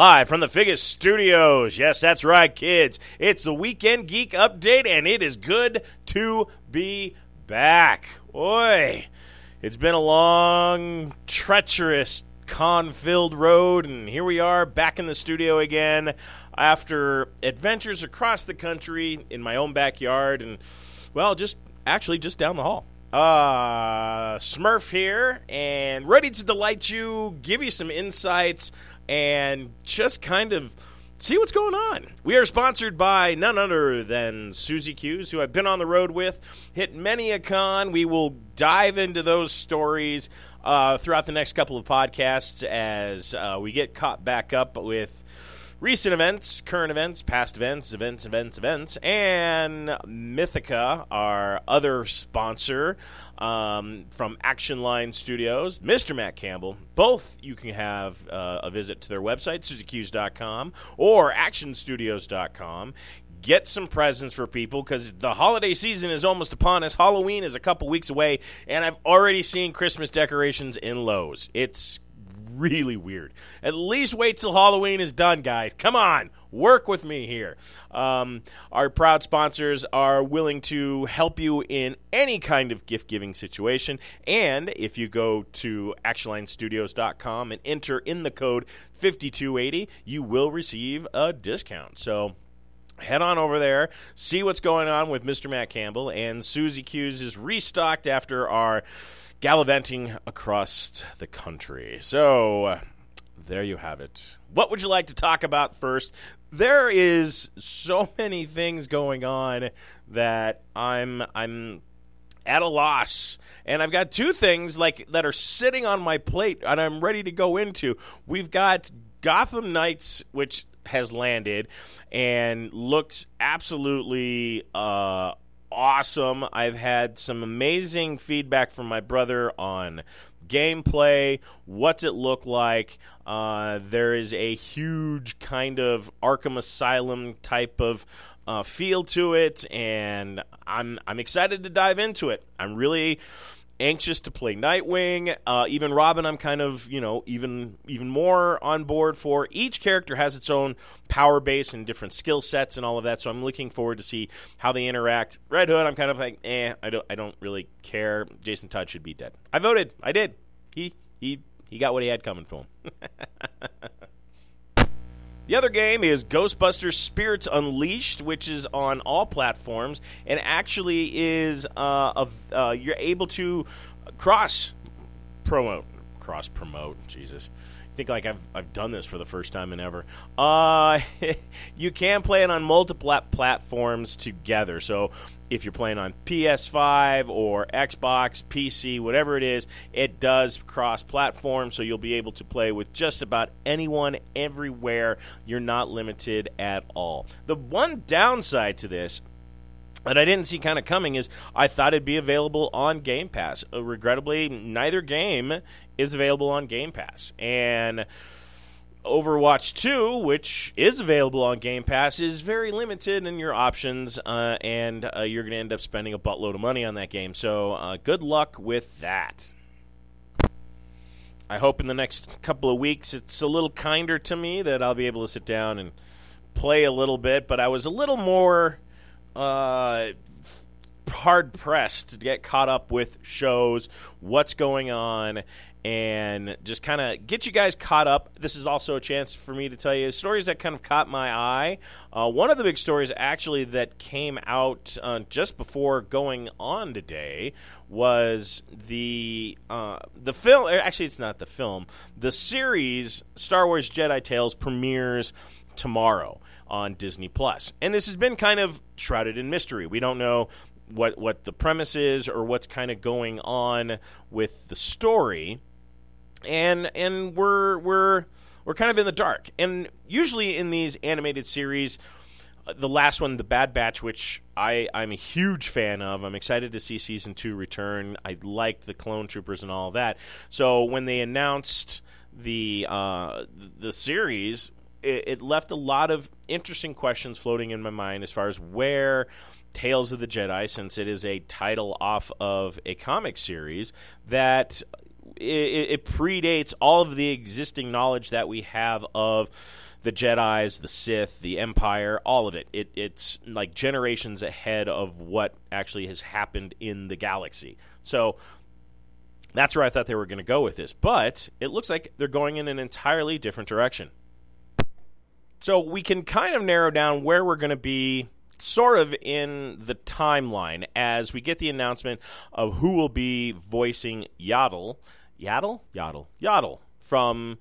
Live from the Figgis Studios. Yes, that's right, kids. It's the Weekend Geek Update, and it is good to be back. Oi. It's been a long, treacherous, con filled road, and here we are back in the studio again after adventures across the country in my own backyard, and, well, just actually just down the hall. Uh, Smurf here, and ready to delight you, give you some insights and just kind of see what's going on. We are sponsored by none other than Susie Q's, who I've been on the road with, hit many a con. We will dive into those stories uh, throughout the next couple of podcasts as uh, we get caught back up with recent events, current events, past events, events, events, events, and Mythica, our other sponsor um, from Action Line Studios, Mr. Matt Campbell. Both you can have uh, a visit to their website, SusieQs.com or ActionStudios.com get some presents for people because the holiday season is almost upon us. Halloween is a couple weeks away, and I've already seen Christmas decorations in Lowe's. It's really weird. At least wait till Halloween is done, guys. Come on, work with me here. Um, our proud sponsors are willing to help you in any kind of gift giving situation. And if you go to actionlinestudios.com and enter in the code 5280, you will receive a discount. So, head on over there, see what's going on with Mr. Matt Campbell. And Susie Q's is restocked after our gallivanting across the country. So, there you have it. What would you like to talk about first? There is so many things going on that I'm I'm at a loss. And I've got two things like that are sitting on my plate and I'm ready to go into. We've got Gotham Knights which has landed and looks absolutely uh, awesome. I've had some amazing feedback from my brother on gameplay, what's it look like. Uh, there is a huge kind of Arkham Asylum type of uh, feel to it, and I'm I'm excited to dive into it. I'm really anxious to play Nightwing. Uh, even Robin, I'm kind of you know even even more on board for. Each character has its own power base and different skill sets and all of that. So I'm looking forward to see how they interact. Red Hood, I'm kind of like, eh, I don't I don't really care. Jason Todd should be dead. I voted. I did. He he he got what he had coming to him. The other game is Ghostbusters Spirits Unleashed, which is on all platforms and actually is uh, uh, you're able to cross promote cross promote. Jesus, think like I've I've done this for the first time in ever. Uh, you can play it on multiple platforms together. So if you're playing on PS5 or Xbox, PC, whatever it is, it does cross platform, so you'll be able to play with just about anyone everywhere. You're not limited at all. The one downside to this that I didn't see kind of coming is I thought it'd be available on Game Pass. Uh, regrettably, neither game is available on Game Pass. And Overwatch 2, which is available on Game Pass, is very limited in your options, uh, and uh, you're going to end up spending a buttload of money on that game. So, uh, good luck with that. I hope in the next couple of weeks it's a little kinder to me that I'll be able to sit down and play a little bit, but I was a little more uh, hard pressed to get caught up with shows, what's going on, and just kind of get you guys caught up. This is also a chance for me to tell you stories that kind of caught my eye. Uh, one of the big stories, actually, that came out uh, just before going on today was the uh, the film. Actually, it's not the film. The series Star Wars Jedi Tales premieres tomorrow on Disney Plus, and this has been kind of shrouded in mystery. We don't know what what the premise is or what's kind of going on with the story and and we're we're we're kind of in the dark. And usually in these animated series, uh, the last one, The Bad Batch, which I, I'm a huge fan of. I'm excited to see season two return. I liked the clone troopers and all that. So when they announced the uh, the series, it, it left a lot of interesting questions floating in my mind as far as where Tales of the Jedi, since it is a title off of a comic series that it, it, predates all of the existing knowledge that we have of the Jedi's, the Sith, the Empire, all of it. it. It's like generations ahead of what actually has happened in the galaxy. So that's where I thought they were going to go with this. But it looks like they're going in an entirely different direction. So we can kind of narrow down where we're going to be sort of in the timeline as we get the announcement of who will be voicing Yaddle. Yaddle? Yaddle. Yaddle from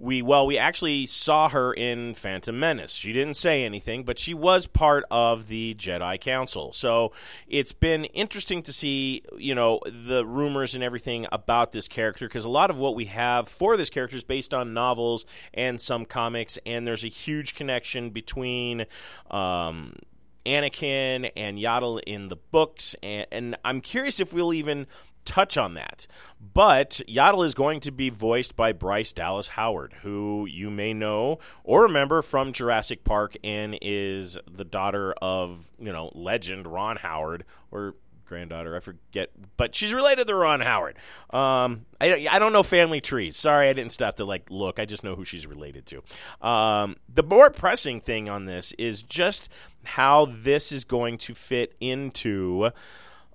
we well we actually saw her in Phantom Menace. She didn't say anything, but she was part of the Jedi Council. So it's been interesting to see, you know, the rumors and everything about this character because a lot of what we have for this character is based on novels and some comics, and there's a huge connection between um, Anakin and Yaddle in the books, and, and I'm curious if we'll even touch on that. But Yaddle is going to be voiced by Bryce Dallas Howard, who you may know or remember from Jurassic Park and is the daughter of, you know, legend Ron Howard or granddaughter. I forget, but she's related to Ron Howard. Um, I, I don't know family trees. Sorry, I didn't stop to like look. I just know who she's related to. Um, the more pressing thing on this is just how this is going to fit into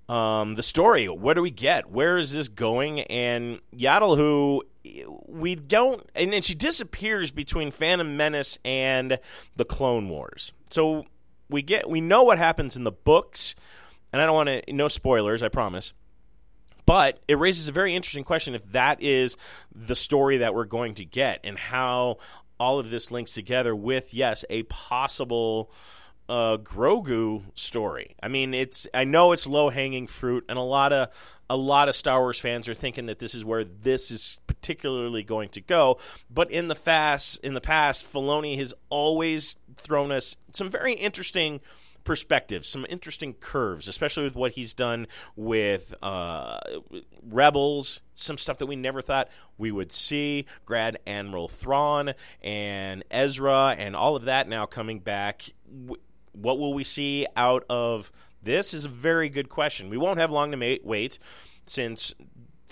um, the story. What do we get? Where is this going? And Yaddle, who we don't, and then she disappears between Phantom Menace and the Clone Wars. So we get, we know what happens in the books and I don't want to, no spoilers, I promise. But it raises a very interesting question if that is the story that we're going to get and how all of this links together with, yes, a possible uh, Grogu story. I mean, it's I know it's low hanging fruit, and a lot of a lot of Star Wars fans are thinking that this is where this is particularly going to go. But in the fast in the past, Filoni has always thrown us some very interesting perspectives, some interesting curves, especially with what he's done with uh, Rebels, some stuff that we never thought we would see. Grand Admiral Thrawn and Ezra and all of that now coming back. What will we see out of this is a very good question. We won't have long to wait since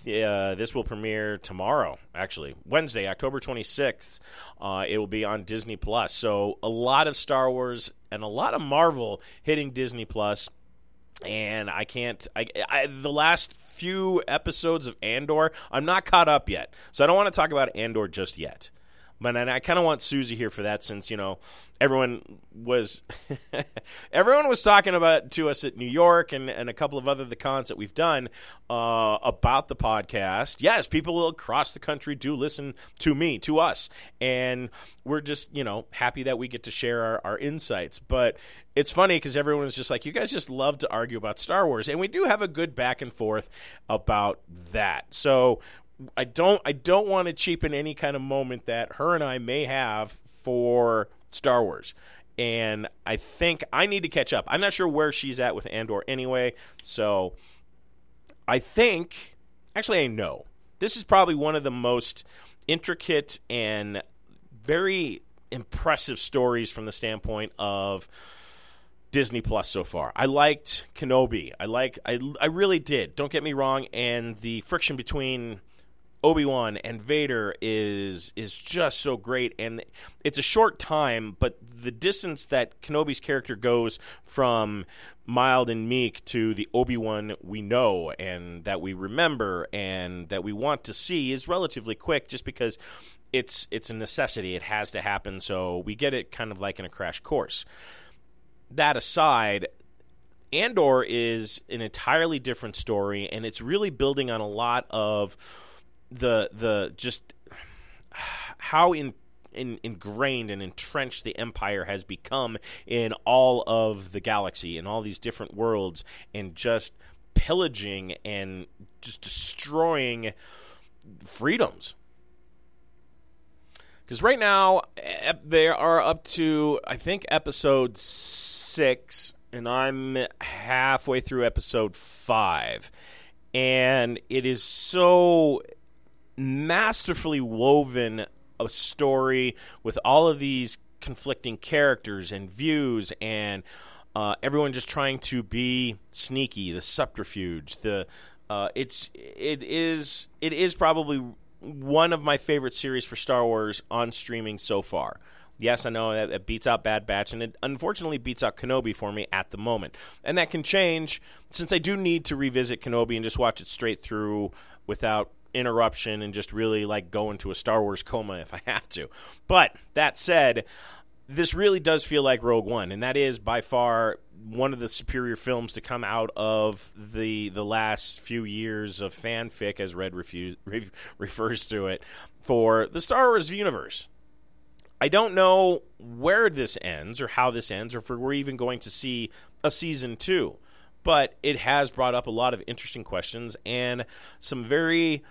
uh, this will premiere tomorrow, actually Wednesday, October 26th. Uh, it will be on Disney Plus. So a lot of Star Wars and a lot of Marvel hitting Disney Plus. And I can't. I, I, the last few episodes of Andor, I'm not caught up yet, so I don't want to talk about Andor just yet. But I kind of want Susie here for that, since you know everyone was everyone was talking about to us at New York and, and a couple of other the cons that we've done uh, about the podcast. Yes, people across the country do listen to me, to us, and we're just you know happy that we get to share our, our insights. But it's funny because everyone is just like, you guys just love to argue about Star Wars, and we do have a good back and forth about that. So I don't I don't want to cheapen any kind of moment that her and I may have for Star Wars. And I think I need to catch up. I'm not sure where she's at with Andor anyway, so I think actually I know. This is probably one of the most intricate and very impressive stories from the standpoint of Disney Plus so far. I liked Kenobi. I like I I really did. Don't get me wrong and the friction between Obi Wan and Vader is is just so great, and it's a short time, but the distance that Kenobi's character goes from mild and meek to the Obi Wan we know and that we remember and that we want to see is relatively quick, just because it's it's a necessity. It has to happen, so we get it kind of like in a crash course. That aside, Andor is an entirely different story, and it's really building on a lot of the the just how in, in, ingrained and entrenched the empire has become in all of the galaxy in all these different worlds and just pillaging and just destroying freedoms. Because right now they are up to I think episode six, and I'm halfway through episode five, and it is so masterfully woven a story with all of these conflicting characters and views and uh, everyone just trying to be sneaky the subterfuge the uh, it's it is it is probably one of my favorite series for Star Wars on streaming so far. Yes, I know that, it beats out Bad Batch, and it unfortunately beats out Kenobi for me at the moment. And that can change since I do need to revisit Kenobi and just watch it straight through without interruption and just really like go into a Star Wars coma if I have to. But that said, this really does feel like Rogue One, and that is by far one of the superior films to come out of the the last few years of fanfic, as Red re- refers to it, for the Star Wars universe. I don't know where this ends or how this ends, or if we're even going to see a season two, but it has brought up a lot of interesting questions and some very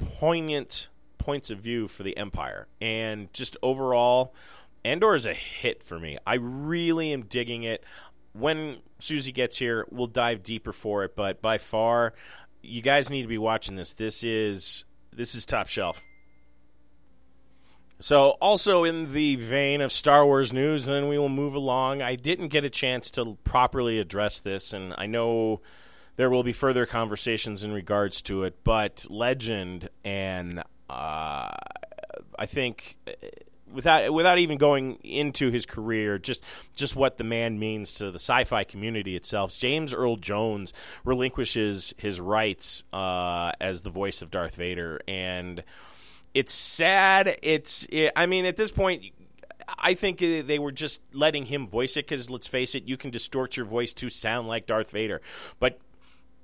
poignant points of view for the Empire, and just overall Andor is a hit for me. I really am digging it. When Susie gets here, we'll dive deeper for it, but by far, you guys need to be watching this. This is this is top shelf. So, also in the vein of Star Wars news, then we will move along. I didn't get a chance to properly address this, and I know there will be further conversations in regards to it. But Legend and uh, I think without without even going into his career, just just what the man means to the sci-fi community itself. James Earl Jones relinquishes his rights uh, as the voice of Darth Vader, and it's sad. It's it, I mean, at this point. I think they were just letting him voice it because, let's face it, you can distort your voice to sound like Darth Vader. But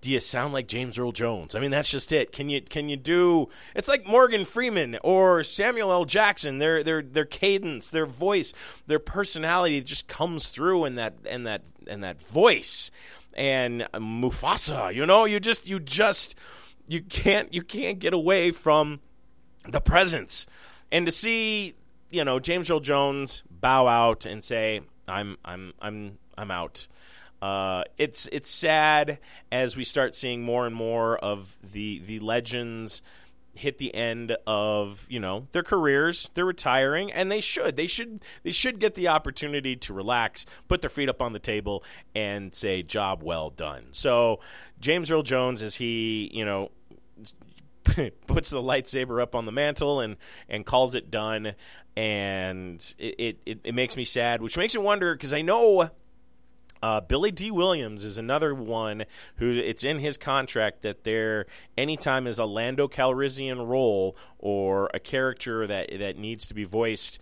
do you sound like James Earl Jones? I mean, that's just it. Can you can you do? It's like Morgan Freeman or Samuel L. Jackson. Their their their cadence, their voice, their personality just comes through in that and that and that voice. And Mufasa, you know, you just you just you can't you can't get away from the presence. And to see, you know, James Earl Jones bow out and say, "I'm I'm I'm I'm out." Uh, it's it's sad as we start seeing more and more of the the legends hit the end of you know their careers. They're retiring and they should. They should they should get the opportunity to relax put their feet up on the table and say job well done. So james earl jones as he you know puts the lightsaber up on the mantle and and calls it done and it it, it makes me sad which makes me wonder because i know uh, Billy Dee Williams is another one who it's in his contract that there anytime is a Lando Calrissian role or a character that that needs to be voiced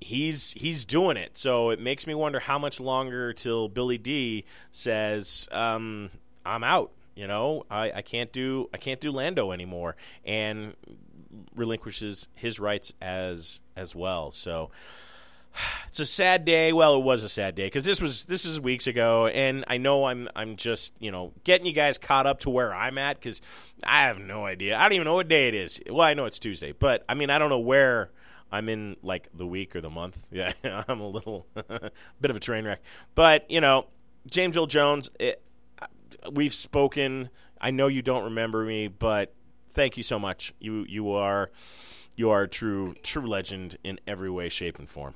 he's he's doing it. So it makes me wonder how much longer till Billy D says, um, "I'm out." You know, I, I can't do I can't do Lando anymore, and relinquishes his rights as as well. So it's a sad day. Well, it was a sad day because this was this is weeks ago, and I know I'm I'm just you know getting you guys caught up to where I'm at because I have no idea. I don't even know what day it is. Well, I know it's Tuesday, but I mean I don't know where I'm in like the week or the month. Yeah, I'm a little bit of a train wreck. But you know, James Earl Jones, it, we've spoken. I know you don't remember me, but thank you so much. You you are you are a true true legend in every way, shape, and form.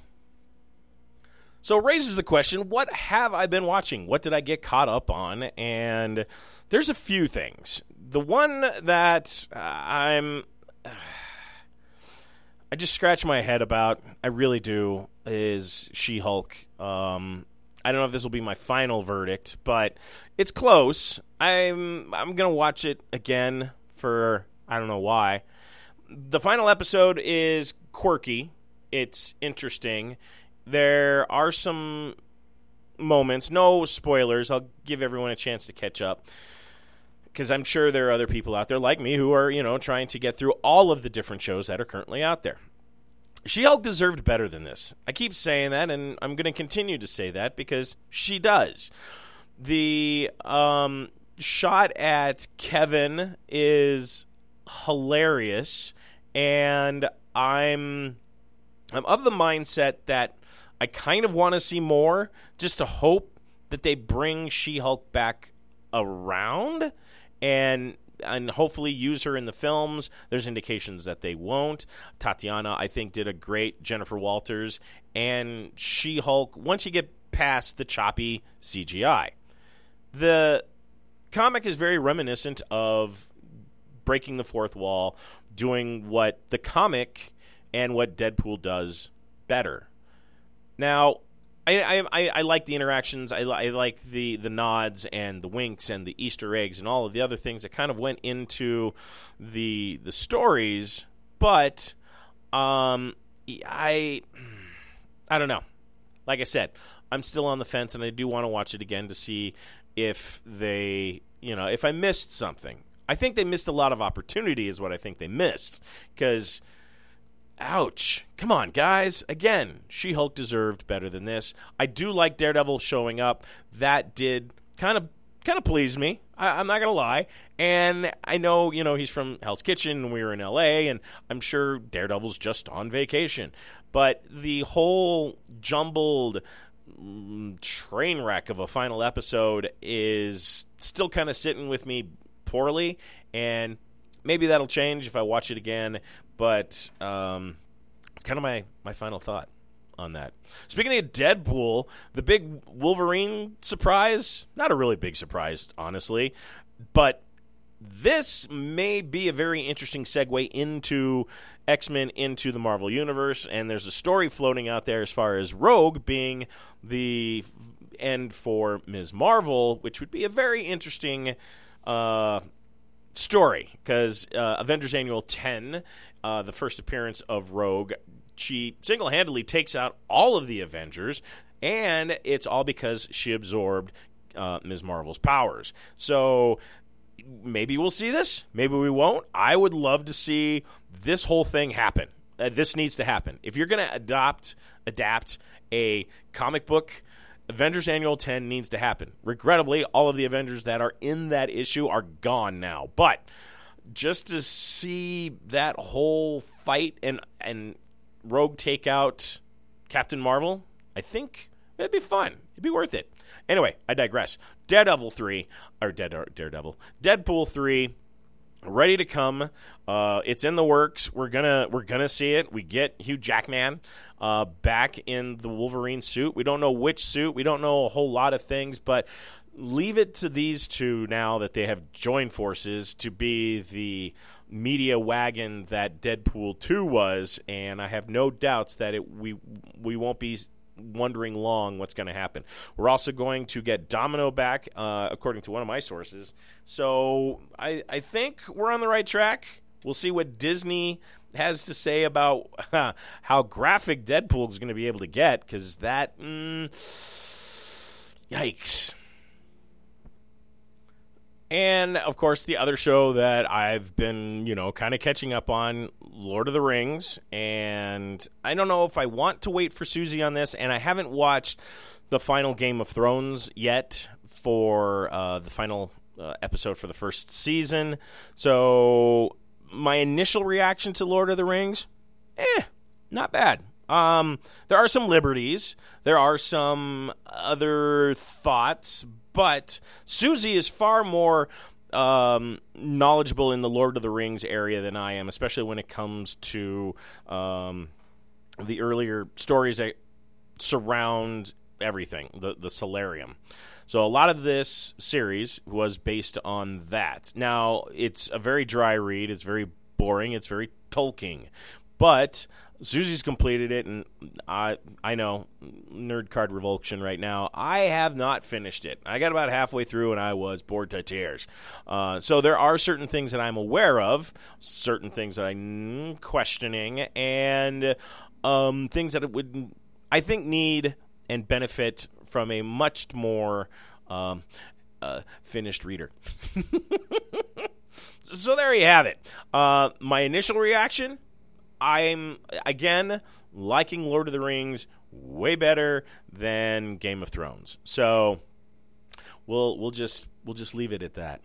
So it raises the question what have I been watching? What did I get caught up on? And there's a few things. The one that uh, I'm. I just scratch my head about, I really do, is She Hulk. Um, I don't know if this will be my final verdict, but it's close. I'm I'm gonna watch it again for I don't know why. The final episode is quirky. It's interesting there are some moments, no spoilers. I'll give everyone a chance to catch up because I'm sure there are other people out there like me who are, you know, trying to get through all of the different shows that are currently out there. She Hulk deserved better than this. I keep saying that, and I'm going to continue to say that because she does. The um, shot at Kevin is hilarious, and I'm I'm of the mindset that I kind of want to see more, just to hope that they bring She Hulk back around and and hopefully use her in the films. There's indications that they won't. Tatiana, I think, did a great Jennifer Walters and She Hulk. Once you get past the choppy CGI, the comic is very reminiscent of breaking the fourth wall, doing what the comic and what Deadpool does better. Now, I, I, I like the interactions. I, I like the, the nods and the winks and the Easter eggs and all of the other things that kind of went into the the stories. But um, I I don't know. Like I said, I'm still on the fence, and I do want to watch it again to see if they you know if I missed something. I think they missed a lot of opportunity, is what I think they missed because Ouch. Come on, guys. Again, She Hulk deserved better than this. I do like Daredevil showing up. That did kind of kind of please me. I, am not gonna lie. And I know, you know, he's from Hell's Kitchen and we were in LA and I'm sure Daredevil's just on vacation. But the whole jumbled mm, train wreck of a final episode is still kind of sitting with me poorly and maybe that'll change if I watch it again. But um, it's kind of my my final thought on that. Speaking of Deadpool, the big Wolverine surprise, not a really big surprise, honestly, but this may be a very interesting segue into X Men into the Marvel Universe. And there's a story floating out there as far as Rogue being the end for Ms. Marvel, which would be a very interesting uh, story because uh, Avengers Annual 10, uh, the first appearance of Rogue, she single handedly takes out all of the Avengers, and it's all because she absorbed uh, Ms. Marvel's powers. So maybe we'll see this, maybe we won't. I would love to see this whole thing happen. Uh, this needs to happen. If you're going to adopt, adapt a comic book Avengers Annual 10 needs to happen. Regrettably, all of the Avengers that are in that issue are gone now. But just to see that whole fight and and Rogue take out Captain Marvel, I think it'd be fun. It'd be worth it. Anyway, I digress. Daredevil 3 or Dead Daredevil. Deadpool 3 ready to come. Uh, it's in the works. We're gonna we're gonna see it. We get Hugh Jackman uh, back in the Wolverine suit. We don't know which suit. We don't know a whole lot of things, but leave it to these two now that they have joined forces to be the media wagon that Deadpool 2 was and I have no doubts that it we we won't be wondering long what's going to happen. We're also going to get Domino back, uh, according to one of my sources. So I, I think we're on the right track. We'll see what Disney has to say about how graphic Deadpool is going to be able to get, because that, mm, yikes. And of course, the other show that I've been, you know, kind of catching up on, Lord of the Rings. And I don't know if I want to wait for Susie on this. And I haven't watched the final Game of Thrones yet for uh, the final uh, episode for the first season. So my initial reaction to Lord of the Rings, eh, not bad. Um, there are some liberties. There are some other thoughts, but Susie is far more um, knowledgeable in the Lord of the Rings area than I am, especially when it comes to um, the earlier stories that surround everything, the the Silmarillion. So a lot of this series was based on that. Now it's a very dry read. It's very boring. It's very Tolkien, but Susie's completed it, and I I know nerd card revulsion right now. I have not finished it. I got about halfway through, and I was bored to tears. Uh, so there are certain things that I'm aware of, certain things that I'm questioning, and um, things that it would I think need and benefit from a much more um, uh, finished reader. so there you have it. Uh, my initial reaction I'm again liking Lord of the Rings way better than Game of Thrones. So we'll we'll just we'll just leave it at that.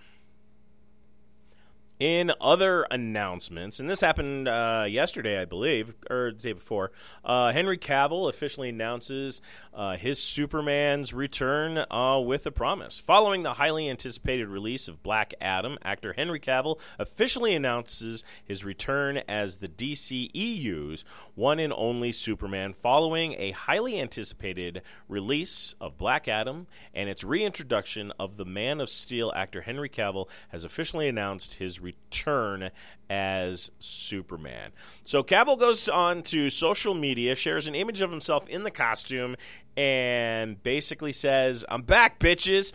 In other announcements, and this happened uh, yesterday, I believe, or the day before, uh, Henry Cavill officially announces uh, his Superman's return uh, with a promise. Following the highly anticipated release of Black Adam, actor Henry Cavill officially announces his return as the DCEU's one and only Superman, following a highly anticipated release of Black Adam and its reintroduction of the Man of Steel actor Henry Cavill has officially announced his return as Superman. So Cavill goes on to social media, shares an image of himself in the costume, and basically says, I'm back, bitches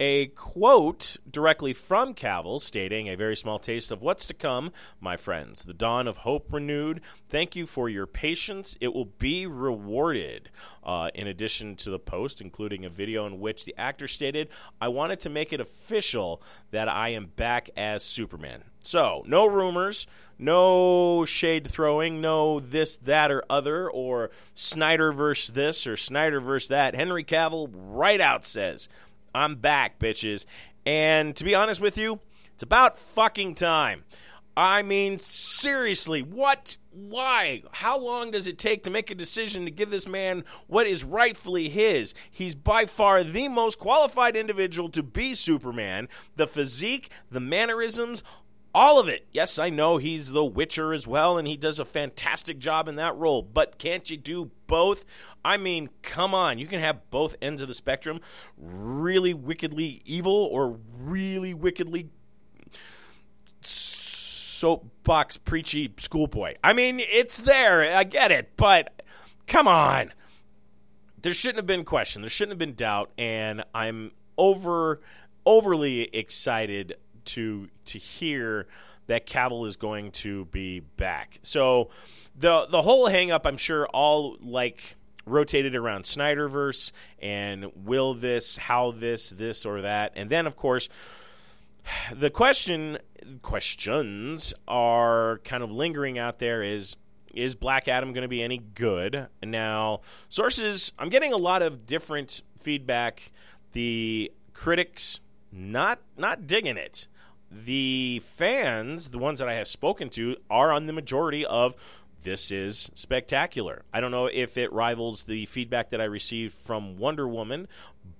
a quote directly from Cavill stating, A very small taste of what's to come, my friends. The dawn of hope renewed. Thank you for your patience. It will be rewarded. Uh, in addition to the post, including a video in which the actor stated, I wanted to make it official that I am back as Superman. So, no rumors, no shade throwing, no this, that, or other, or Snyder versus this or Snyder versus that. Henry Cavill right out says, I'm back, bitches. And to be honest with you, it's about fucking time. I mean, seriously, what? Why? How long does it take to make a decision to give this man what is rightfully his? He's by far the most qualified individual to be Superman. The physique, the mannerisms, all of it. Yes, I know he's the Witcher as well, and he does a fantastic job in that role, but can't you do both? I mean, come on. You can have both ends of the spectrum really wickedly evil or really wickedly soapbox preachy schoolboy. I mean, it's there. I get it, but come on. There shouldn't have been question. There shouldn't have been doubt, and I'm over overly excited to to hear that Cavill is going to be back. So the the whole hang up, I'm sure, all like rotated around Snyderverse and will this, how this, this or that, and then of course the question questions are kind of lingering out there is is Black Adam going to be any good? Now, sources, I'm getting a lot of different feedback. The critics not not digging it the fans, the ones that I have spoken to, are on the majority of this is spectacular. I don't know if it rivals the feedback that I received from Wonder Woman,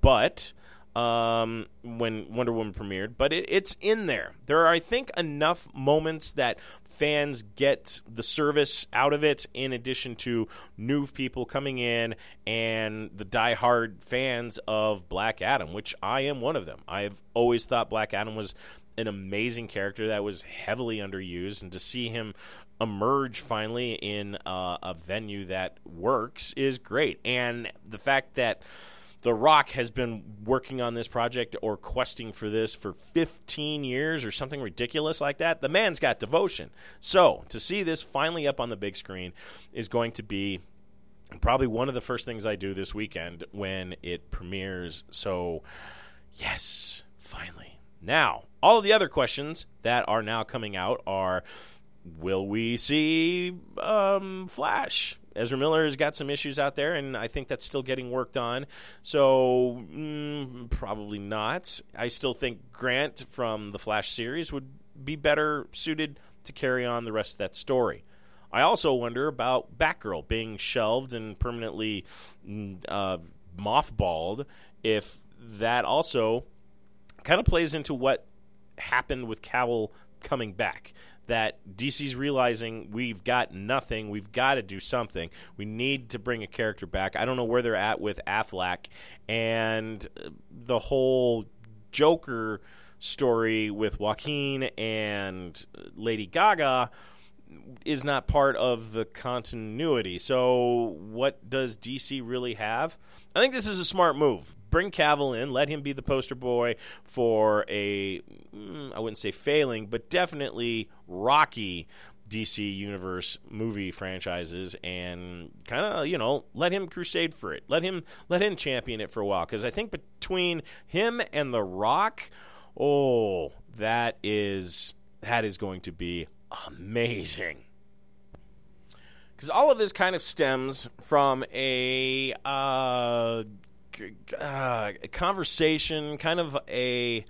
but um, when Wonder Woman premiered, but it, it's in there. There are, I think, enough moments that fans get the service out of it, in addition to new people coming in and the die-hard fans of Black Adam, which I am one of them. I've always thought Black Adam was an amazing character that was heavily underused, and to see him emerge finally in uh, a venue that works is great. And the fact that The Rock has been working on this project or questing for this for 15 years or something ridiculous like that, the man's got devotion. So to see this finally up on the big screen is going to be probably one of the first things I do this weekend when it premieres. So, yes, finally. Now, all of the other questions that are now coming out are will we see um, Flash? Ezra Miller has got some issues out there, and I think that's still getting worked on. So, mm, probably not. I still think Grant from the Flash series would be better suited to carry on the rest of that story. I also wonder about Batgirl being shelved and permanently mm, uh, mothballed if that also kind of plays into what happened with Cavill coming back. That DC's realizing we've got nothing, we've got to do something. We need to bring a character back. I don't know where they're at with Affleck and uh, the whole Joker story with Joaquin and uh, Lady Gaga is not part of the continuity. So, what does DC really have? I think this is a smart move. Bring Cavill in, let him be the poster boy for a, mm, wouldn't say failing, but definitely rocky DC Universe movie franchises and kind of you know let him crusade for it. Let him let him champion it for a while because I think between him and The Rock, oh, that is that is going to be amazing. Because all of this kind of stems from a uh, uh, conversation, kind of a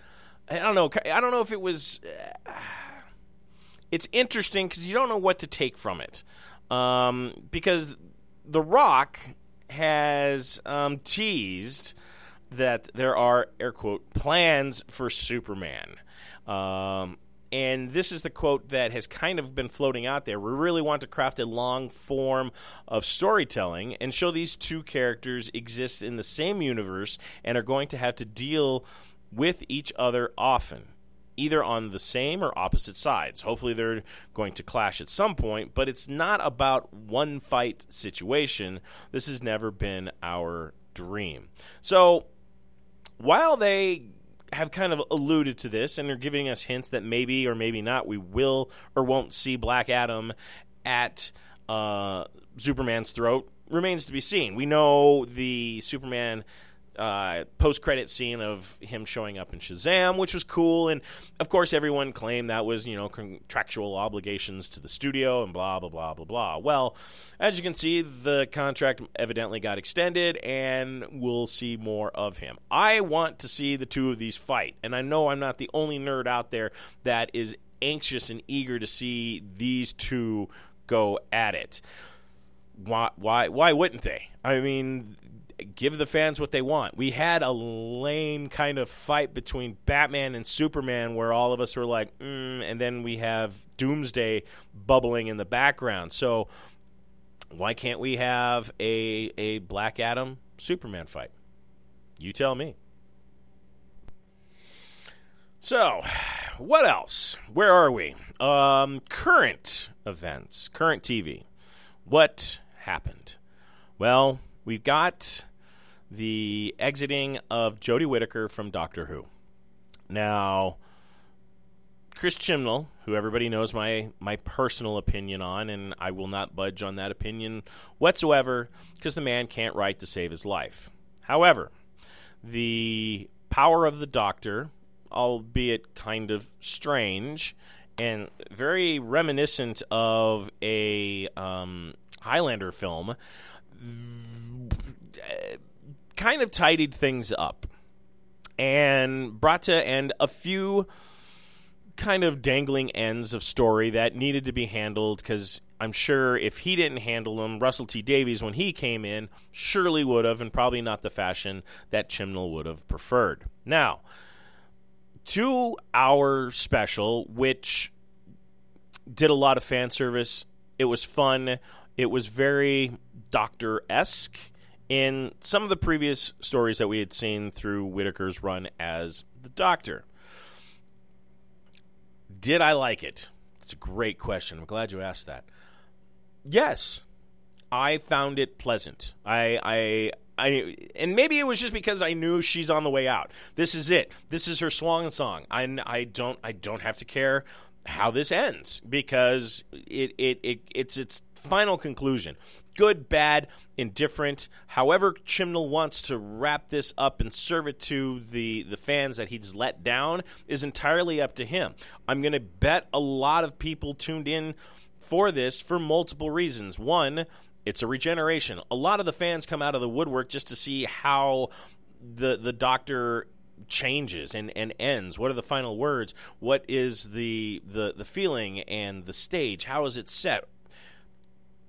I don't know. I don't know if it was. Uh, it's interesting because you don't know what to take from it. Um, because The Rock has um, teased that there are air quote plans for Superman. Um, and this is the quote that has kind of been floating out there. We really want to craft a long form of storytelling and show these two characters exist in the same universe and are going to have to deal with each other often either on the same or opposite sides. Hopefully, they're going to clash at some point, but it's not about one fight situation. This has never been our dream. So, while they have kind of alluded to this and are giving us hints that maybe or maybe not we will or won't see Black Adam at uh, Superman's throat remains to be seen. We know the Superman uh, post credit scene of him showing up in Shazam, which was cool. And of course, everyone claimed that was, you know, contractual obligations to the studio and blah, blah, blah, blah, blah. Well, as you can see, the contract evidently got extended and we'll see more of him. I want to see the two of these fight. And I know I'm not the only nerd out there that is anxious and eager to see these two go at it. Why, why, why wouldn't they? I mean, give the fans what they want. We had a lame kind of fight between Batman and Superman where all of us were like, mm, and then we have Doomsday bubbling in the background. So why can't we have a a Black Adam Superman fight? You tell me. So, what else? Where are we? Um, current events, current TV. What happened? Well, we've got the exiting of Jodie Whittaker from Doctor Who. Now, Chris Chibnall, who everybody knows my my personal opinion on, and I will not budge on that opinion whatsoever, because the man can't write to save his life. However, the power of the Doctor, albeit kind of strange and very reminiscent of a um, Highlander film kind of tidied things up and brought to end a few kind of dangling ends of story that needed to be handled because I'm sure if he didn't handle them, Russell T Davies, when he came in, surely would have, and probably not the fashion that Chibnall would have preferred. Now, to our special, which did a lot of fan service, it was fun, it was very Doctor esque in some of the previous stories that we had seen through Whittaker's run as the Doctor. Did I like it? It's a great question. I'm glad you asked that. Yes, I found it pleasant. I, I, I, and maybe it was just because I knew she's on the way out. This is it. This is her swan song. I, I don't, I don't have to care how this ends because it, it, it it's its final conclusion good, bad, indifferent. However, Chibnall wants to wrap this up and serve it to the, the fans that he's let down is entirely up to him. I'm going to bet a lot of people tuned in for this for multiple reasons. One, it's a regeneration. A lot of the fans come out of the woodwork just to see how the the doctor changes and, and ends what are the final words what is the, the the feeling and the stage how is it set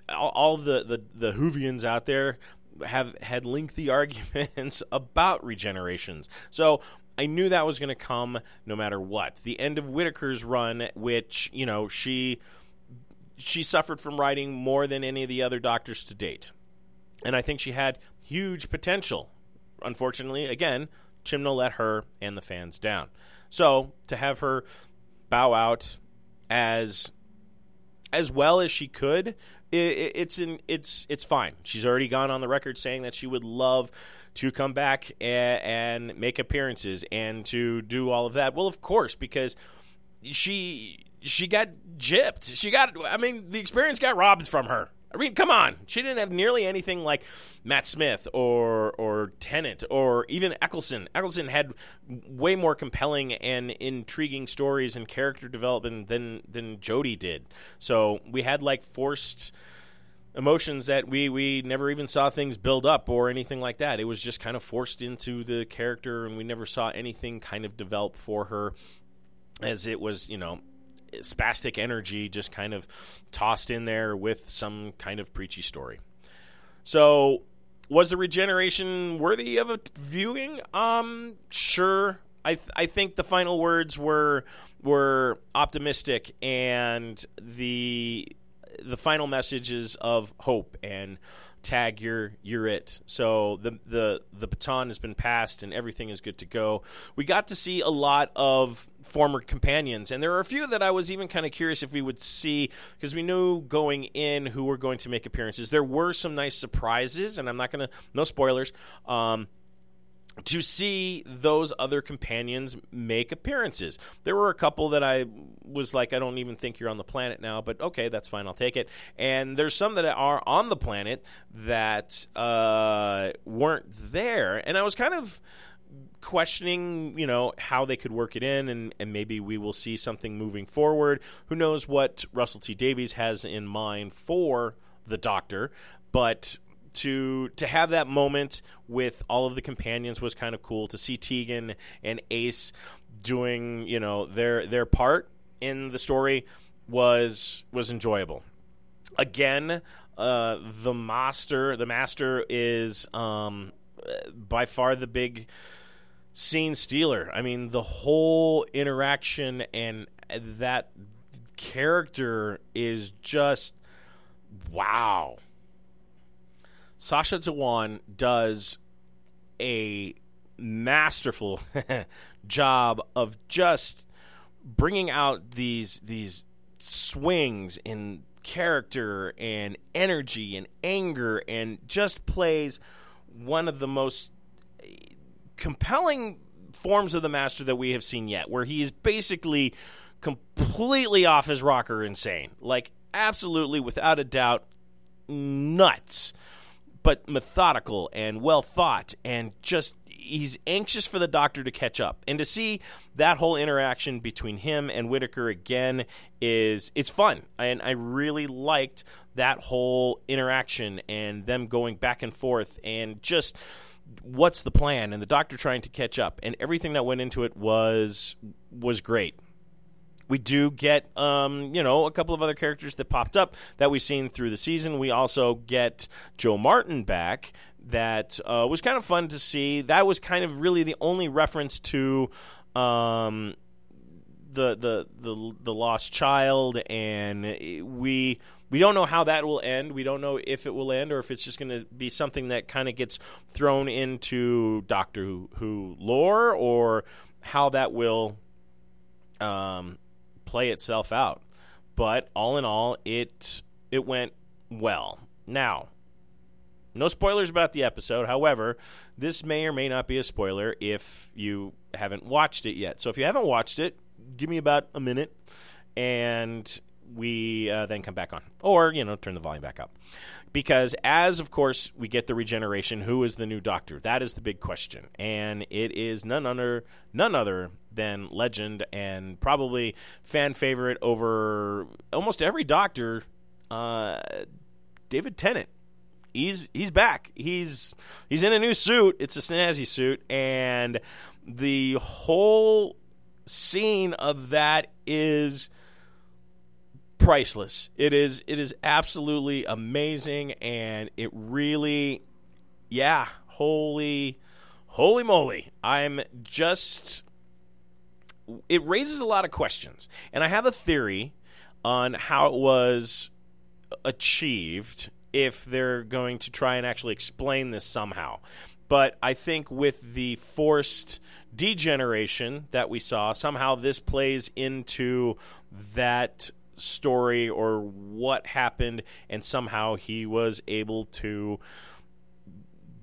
all, all the, the the Whovians out there have had lengthy arguments about regenerations. So I knew that was going to come no matter what. The end of Whittaker's run, which you know she she suffered from writing more than any of the other doctors to date, and I think she had huge potential. Unfortunately, again, Chibnall let her and the fans down. So to have her bow out as as well as she could it, it's in it's it's fine. She's already gone on the record saying that she would love to come back and, and make appearances and to do all of that. Well, of course, because she she got gypped. She got I mean, the experience got robbed from her. I mean, come on. She didn't have nearly anything like Matt Smith or or Tennant or even Eccleston. Eccleston had way more compelling and intriguing stories and character development than than Jodie did. So we had like forced emotions that we we never even saw things build up or anything like that. It was just kind of forced into the character, and we never saw anything kind of develop for her as it was, you know, spastic energy just kind of tossed in there with some kind of preachy story. So, was the regeneration worthy of a viewing? Um, sure. I th- I think the final words were were optimistic, and the the final messages of hope and tag you're you're it. So the the the baton has been passed and everything is good to go. We got to see a lot of former companions, and there are a few that I was even kind of curious if we would see because we knew going in who were going to make appearances. There were some nice surprises, and I'm not gonna no spoilers. Um, to see those other companions make appearances. There were a couple that I was like, I don't even think you're on the planet now, but okay, that's fine, I'll take it. And there's some that are on the planet that uh, weren't there, and I was kind of questioning, you know, how they could work it in, and, and maybe we will see something moving forward. Who knows what Russell T Davies has in mind for the Doctor? But to to have that moment with all of the companions was kind of cool. To see Tegan and Ace doing you know their their part in the story was was enjoyable. Again, uh, the master the master is um, by far the big scene stealer. I mean, the whole interaction and that character is just wow. Sacha Dhawan does a masterful job of just bringing out these these swings in character and energy and anger and just plays one of the most compelling forms of the master that we have seen yet where he is basically completely off his rocker insane. Like absolutely without a doubt nuts. But methodical and well thought and just he's anxious for the doctor to catch up. And to see that whole interaction between him and Whittaker again is it's fun. And I really liked that whole interaction and them going back and forth and just what's the plan and the doctor trying to catch up and everything that went into it was was great we do get, um, you know, a couple of other characters that popped up that we've seen through the season. We also get Jo Martin back. That uh, was kind of fun to see. That was kind of really the only reference to um, the, the the the lost child, and we we don't know how that will end. We don't know if it will end or if it's just going to be something that kind of gets thrown into Doctor Who, Who lore, or how that will um, play itself out. But all in all, it it went well. Now, no spoilers about the episode. However, this may or may not be a spoiler if you haven't watched it yet. So if you haven't watched it, give me about a minute and we uh, then come back on. Or, you know, turn the volume back up. Because as, of course, we get the regeneration, who is the new doctor? That is the big question. And it is none other, none other than legend and probably fan favorite over almost every doctor, uh, David Tennant. He's he's back. He's he's in a new suit. It's a snazzy suit, and the whole scene of that is priceless. It is it is absolutely amazing, and it really, yeah, holy, holy moly! I'm just it raises a lot of questions. And I have a theory on how it was achieved if they're going to try and actually explain this somehow. But I think with the forced degeneration that we saw, somehow this plays into that story or what happened, and somehow he was able to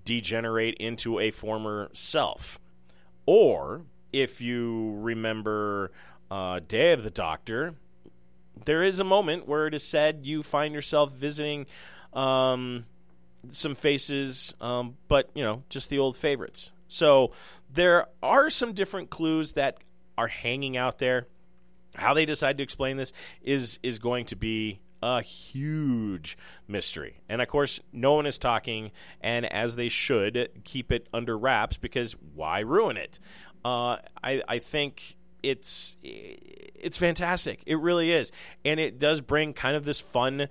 degenerate into a former self. Or if you remember uh, Day of the Doctor, there is a moment where it is said you find yourself visiting um, some faces, um, but you know, just the old favorites. So there are some different clues that are hanging out there. How they decide to explain this is is going to be a huge mystery. And of course, no one is talking, and as they should, keep it under wraps because why ruin it? Uh, I, I think it's it's fantastic. It really is, and it does bring kind of this fun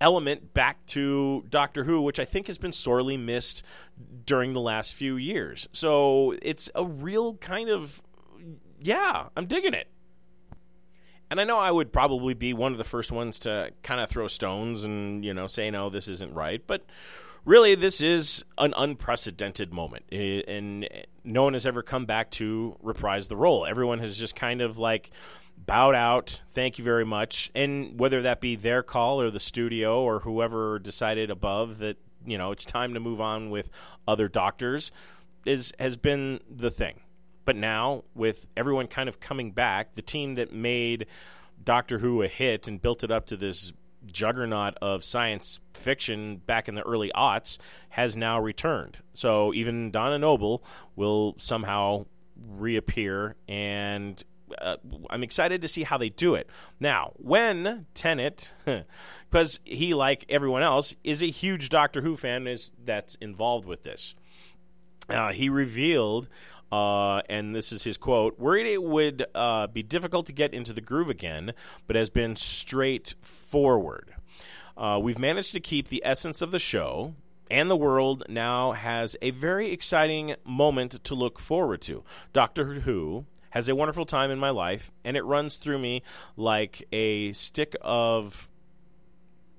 element back to Doctor Who, which I think has been sorely missed during the last few years. So it's a real kind of yeah, I'm digging it. And I know I would probably be one of the first ones to kind of throw stones and, you know, say, no, this isn't right. But really, this is an unprecedented moment. And no one has ever come back to reprise the role. Everyone has just kind of like bowed out. Thank you very much. And whether that be their call or the studio or whoever decided above that, you know, it's time to move on with other doctors is has been the thing. But now, with everyone kind of coming back, the team that made Doctor Who a hit and built it up to this juggernaut of science fiction back in the early aughts has now returned. So even Donna Noble will somehow reappear, and uh, I'm excited to see how they do it. Now, when Tennant, because he, like everyone else, is a huge Doctor Who fan, is that's involved with this. Uh, he revealed uh, and this is his quote worried it would uh, be difficult to get into the groove again, but has been straightforward. Uh, we've managed to keep the essence of the show, and the world now has a very exciting moment to look forward to. Doctor Who has a wonderful time in my life, and it runs through me like a stick of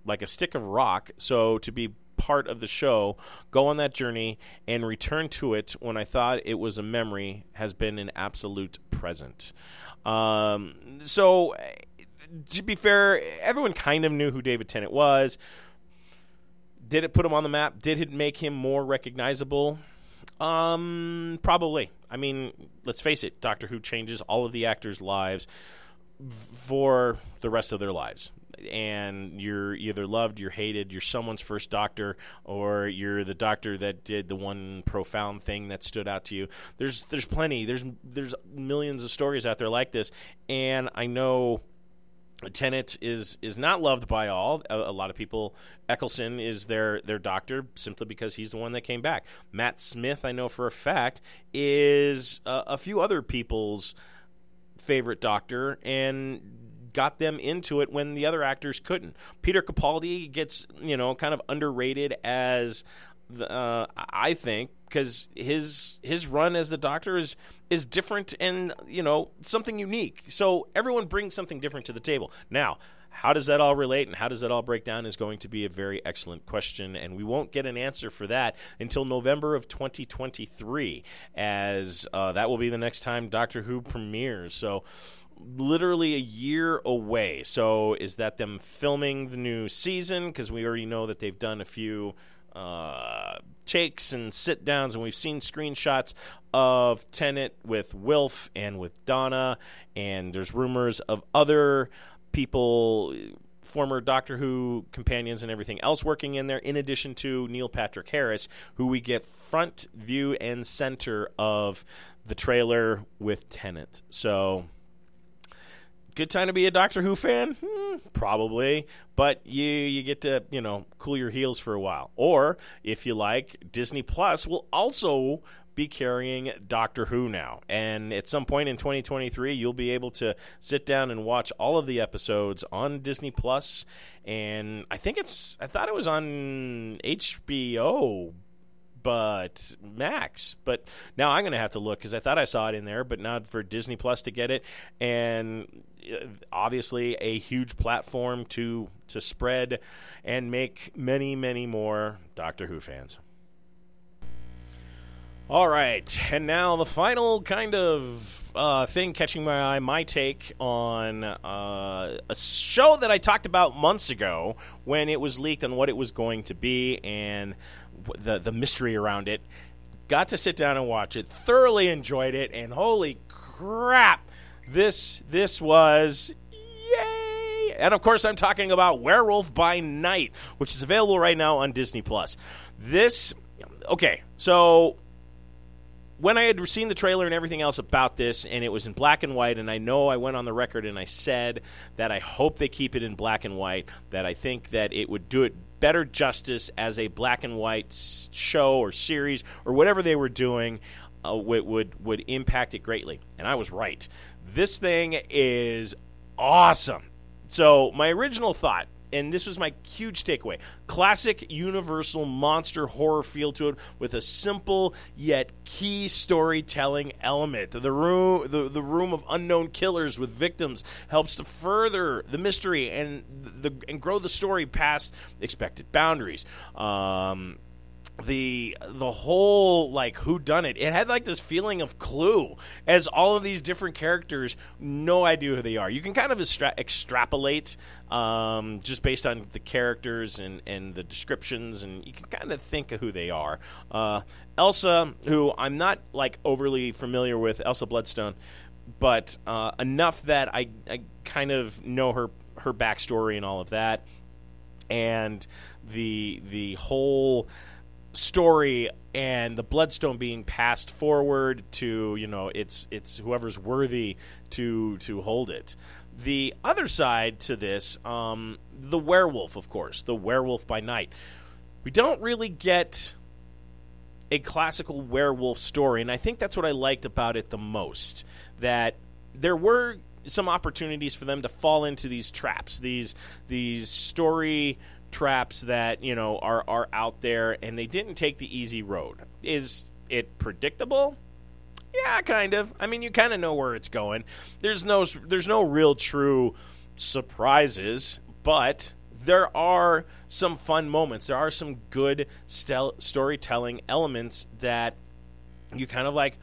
like a stick of rock. So to be part of the show, go on that journey, and return to it when I thought it was a memory has been an absolute present. Um, so, to be fair, everyone kind of knew who David Tennant was. Did it put him on the map? Did it make him more recognizable? Um, probably. I mean, let's face it, Doctor Who changes all of the actors' lives for the rest of their lives and you're either loved, you're hated, you're someone's first doctor, or you're the doctor that did the one profound thing that stood out to you. There's there's plenty. There's there's millions of stories out there like this, and I know. Tennant is is not loved by all. A, a, lot of people. Eccleston is their their doctor simply because he's the one that came back. Matt Smith, I know for a fact, is uh, a few other people's favorite doctor, and got them into it when the other actors couldn't. Peter Capaldi gets, you know, kind of underrated as uh, I think because his his run as the Doctor is is different and you know something unique. So everyone brings something different to the table. Now, how does that all relate and how does that all break down is going to be a very excellent question, and we won't get an answer for that until November of 2023, as uh, that will be the next time Doctor Who premieres. So literally a year away. So is that them filming the new season? Because we already know that they've done a few uh, takes and sit downs, and we've seen screenshots of Tennant with Wilf and with Donna, and there's rumors of other people. Former Doctor Who companions and everything else working in there, in addition to Neil Patrick Harris, who we get front view and center of the trailer with Tennant. So good time to be a Doctor Who fan? Hmm, probably, but you you get to you know cool your heels for a while. Or if you like, Disney Plus will also be carrying Doctor Who now, and at some point in 2023, you'll be able to sit down and watch all of the episodes on Disney Plus. And I think it's I thought it was on HBO but Max. But now I'm going to have to look because I thought I saw it in there, but not for Disney Plus to get it. And uh, obviously, a huge platform to to spread and make many, many more Doctor Who fans. All right, and now the final kind of uh, thing catching my eye, my take on uh, a show that I talked about months ago when it was leaked on what it was going to be and the the mystery around it. Got to sit down and watch it, thoroughly enjoyed it, and holy crap, this this was yay! And of course, I'm talking about Werewolf by Night, which is available right now on Disney Plus. This okay, so when I had seen the trailer and everything else about this, and it was in black and white, and I know I went on the record and I said that I hope they keep it in black and white, that I think that it would do it better justice as a black and white show or series or whatever they were doing. Uh, would, would would impact it greatly, and I was right. This thing is awesome. So, my original thought, and this was my huge takeaway classic universal monster horror feel to it with a simple yet key storytelling element. The room, the, the room of unknown killers with victims helps to further the mystery and, the, and grow the story past expected boundaries. Um, the the whole like who done it. It had like this feeling of clue as all of these different characters no idea who they are. You can kind of extra- extrapolate um, just based on the characters and, and the descriptions and you can kind of think of who they are. Uh, elsa who i'm not like overly familiar with elsa bloodstone but uh, enough that I, I kind of know her her backstory and all of that. And the the whole story and the bloodstone being passed forward to you know it's it's whoever's worthy to to hold it. The other side to this um, the werewolf of course the werewolf by night. We don't really get a classical werewolf story and i think that's what i liked about it the most that there were some opportunities for them to fall into these traps these these story traps that you know are are out there, and they didn't take the easy road. Is it predictable? Yeah, kind of. I mean, you kind of know where it's going. There's no there's no real true surprises, but there are some fun moments. There are some good stel- storytelling elements that you kind of like,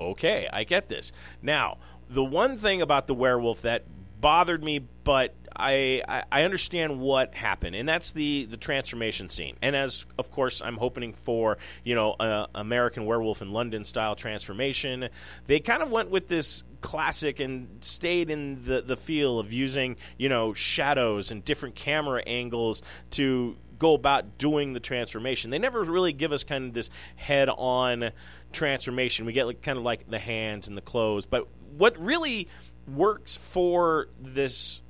okay, I get this. Now, the one thing about the werewolf that bothered me, but I, I understand what happened, and that's the the transformation scene. And as of course, I'm hoping for you know a American Werewolf in London style transformation. They kind of went with this classic and stayed in the the feel of using you know shadows and different camera angles to go about doing the transformation. They never really give us kind of this head on transformation. We get like kind of like the hands and the clothes, but what really works for this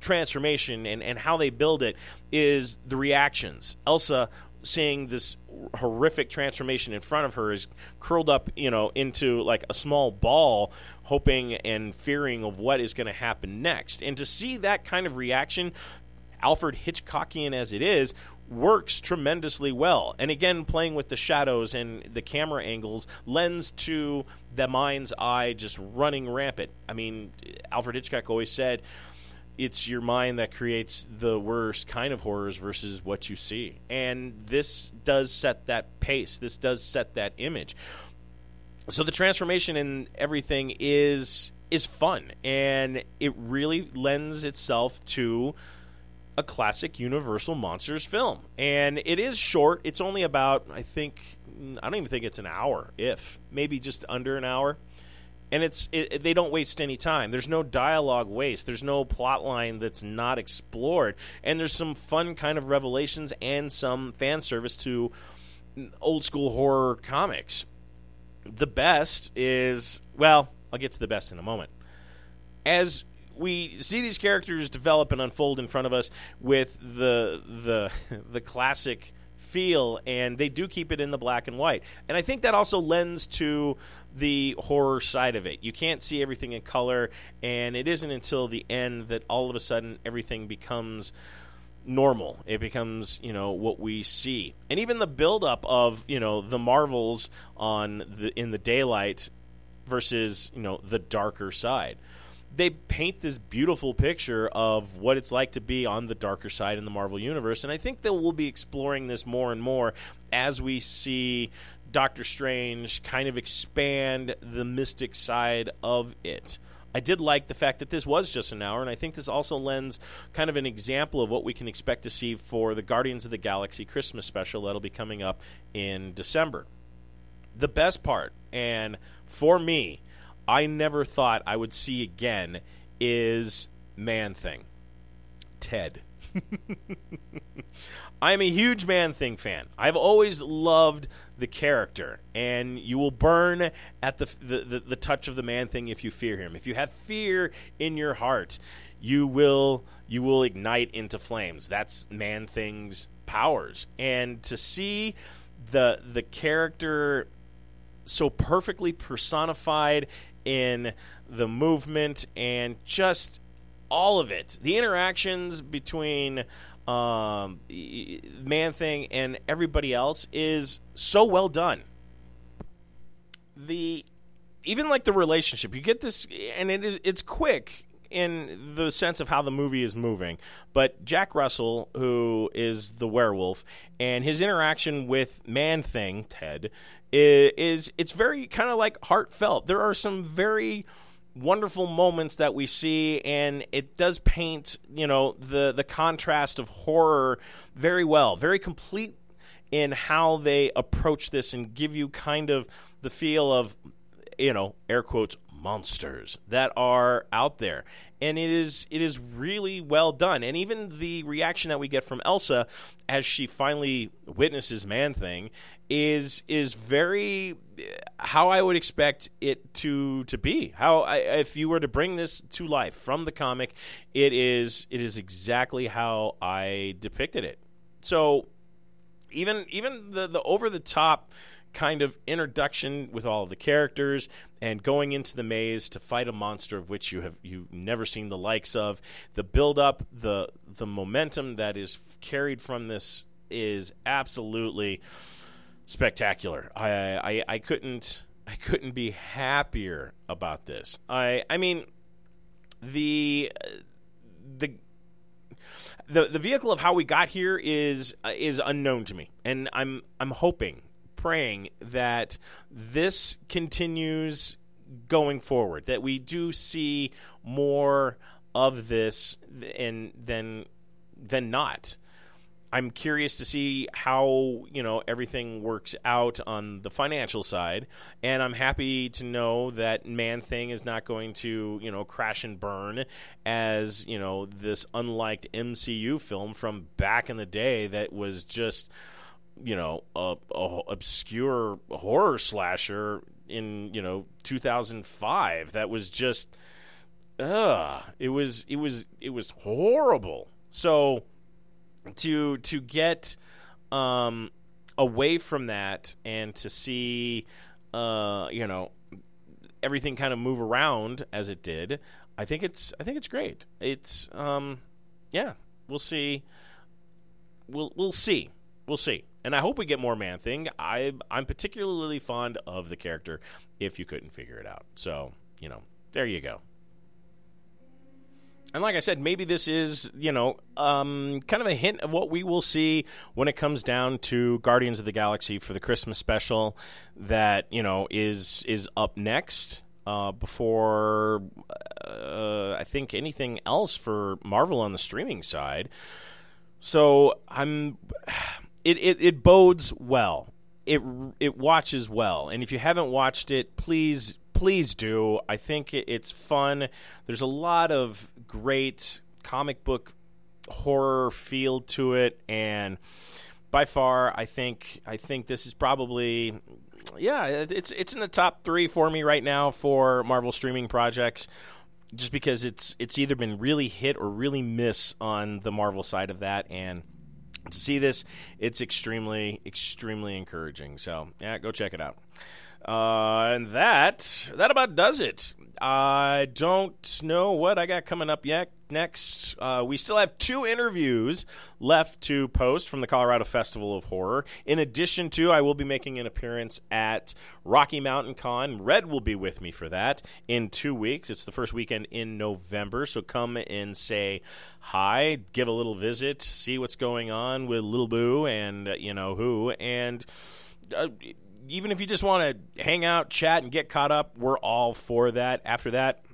transformation and, and how they build it is the reactions. Elsa seeing this horrific transformation in front of her is curled up, you know, into like a small ball, hoping and fearing of what is going to happen next. And to see that kind of reaction, Alfred Hitchcockian as it is, works tremendously well. And again, playing with the shadows and the camera angles lends to the mind's eye just running rampant. I mean, Alfred Hitchcock always said, it's your mind that creates the worst kind of horrors versus what you see. And this does set that pace. This does set that image. So the transformation and everything is is fun and it really lends itself to a classic Universal Monsters film. And it is short. It's only about I think I don't even think it's an hour, if maybe just under an hour and it's it, they don't waste any time. There's no dialogue waste. There's no plot line that's not explored, and there's some fun kind of revelations and some fan service to old school horror comics. The best is well, I'll get to the best in a moment. As we see these characters develop and unfold in front of us with the the the classic feel and they do keep it in the black and white and i think that also lends to the horror side of it. You can't see everything in color, and it isn't until the end that all of a sudden everything becomes normal. It becomes, you know, what we see. And even the buildup of, you know, the Marvels on the in the daylight versus, you know, the darker side. They paint this beautiful picture of what it's like to be on the darker side in the Marvel universe, and I think that we'll be exploring this more and more as we see Doctor Strange kind of expand the mystic side of it. I did like the fact that this was just an hour, and I think this also lends kind of an example of what we can expect to see for the Guardians of the Galaxy Christmas special that'll be coming up in December. The best part, and for me, I never thought I would see again, is Man Thing. Ted. I'm a huge Man Thing fan. I've always loved the character, and you will burn at the, the, the, the touch of the Man Thing if you fear him. If you have fear in your heart, you will you will ignite into flames. That's Man Thing's powers, and to see the the character so perfectly personified in the movement and just all of it. The interactions between um, Man Thing and everybody else is so well done. The even like the relationship, you get this, and it is it's quick in the sense of how the movie is moving. But Jack Russell, who is the werewolf, and his interaction with Man Thing Ted is, it's very kind of like heartfelt. There are some very wonderful moments that we see and it does paint you know the the contrast of horror very well very complete in how they approach this and give you kind of the feel of you know air quotes monsters that are out there. And it is it is really well done. And even the reaction that we get from Elsa as she finally witnesses man thing is is very how I would expect it to to be. How I, if you were to bring this to life from the comic it is it is exactly how I depicted it. So even even the the over the top kind of introduction with all of the characters and going into the maze to fight a monster of which you have you've never seen the likes of. The build up, the the momentum that is carried from this is absolutely spectacular. I I, I couldn't I couldn't be happier about this. I I mean the the the the vehicle of how we got here is is unknown to me, and I'm I'm hoping praying that this continues going forward, that we do see more of this and than than not. I'm curious to see how you know everything works out on the financial side, and I'm happy to know that Man Thing is not going to you know crash and burn as you know this unliked MCU film from back in the day that was just you know a, a obscure horror slasher in you know 2005 that was just uh it was it was it was horrible. So to to get um away from that and to see uh you know everything kind of move around as it did i think it's i think it's great. It's um yeah we'll see. We'll we'll see. We'll see and I hope we get more Man Thing. I I'm particularly fond of the character. If you couldn't figure it out, so you know, there you go. And like I said, maybe this is, you know, um, kind of a hint of what we will see when it comes down to Guardians of the Galaxy for the Christmas special that, you know, is is up next uh, before uh, I think anything else for Marvel on the streaming side. So I'm it, it, it bodes well. It it watches well, and if you haven't watched it, please please do. I think it, it's fun. There's a lot of great comic book horror feel to it, and by far, I think I think this is probably yeah, it's it's in the top three for me right now for Marvel streaming projects. Just because it's it's either been really hit or really miss on the Marvel side of that, and to see this, it's extremely, extremely encouraging. So, yeah, go check it out. Uh, and that that about does it. I don't know what I got coming up yet. Next, uh, we still have two interviews left to post from the Colorado Festival of Horror. In addition to, I will be making an appearance at Rocky Mountain Con. Red will be with me for that in two weeks. It's the first weekend in November, so come and say hi, give a little visit, see what's going on with Little Boo and uh, you know who, and. Uh, even if you just want to hang out, chat, and get caught up, we're all for that. After that,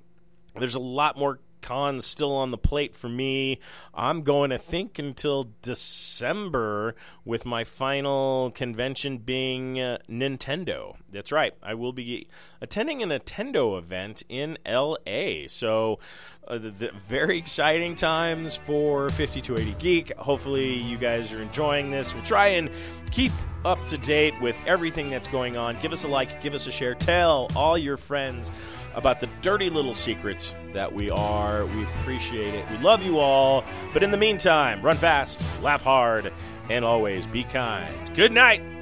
there's a lot more cons still on the plate for me. I'm going to think until December with my final convention being uh, Nintendo. That's right. I will be attending a Nintendo event in LA. So, uh, the, the very exciting times for 5280 Geek. Hopefully, you guys are enjoying this. We'll try and keep up to date with everything that's going on. Give us a like, give us a share, tell all your friends about the dirty little secrets that we are. We appreciate it. We love you all. But in the meantime, run fast, laugh hard, and always be kind. Good night.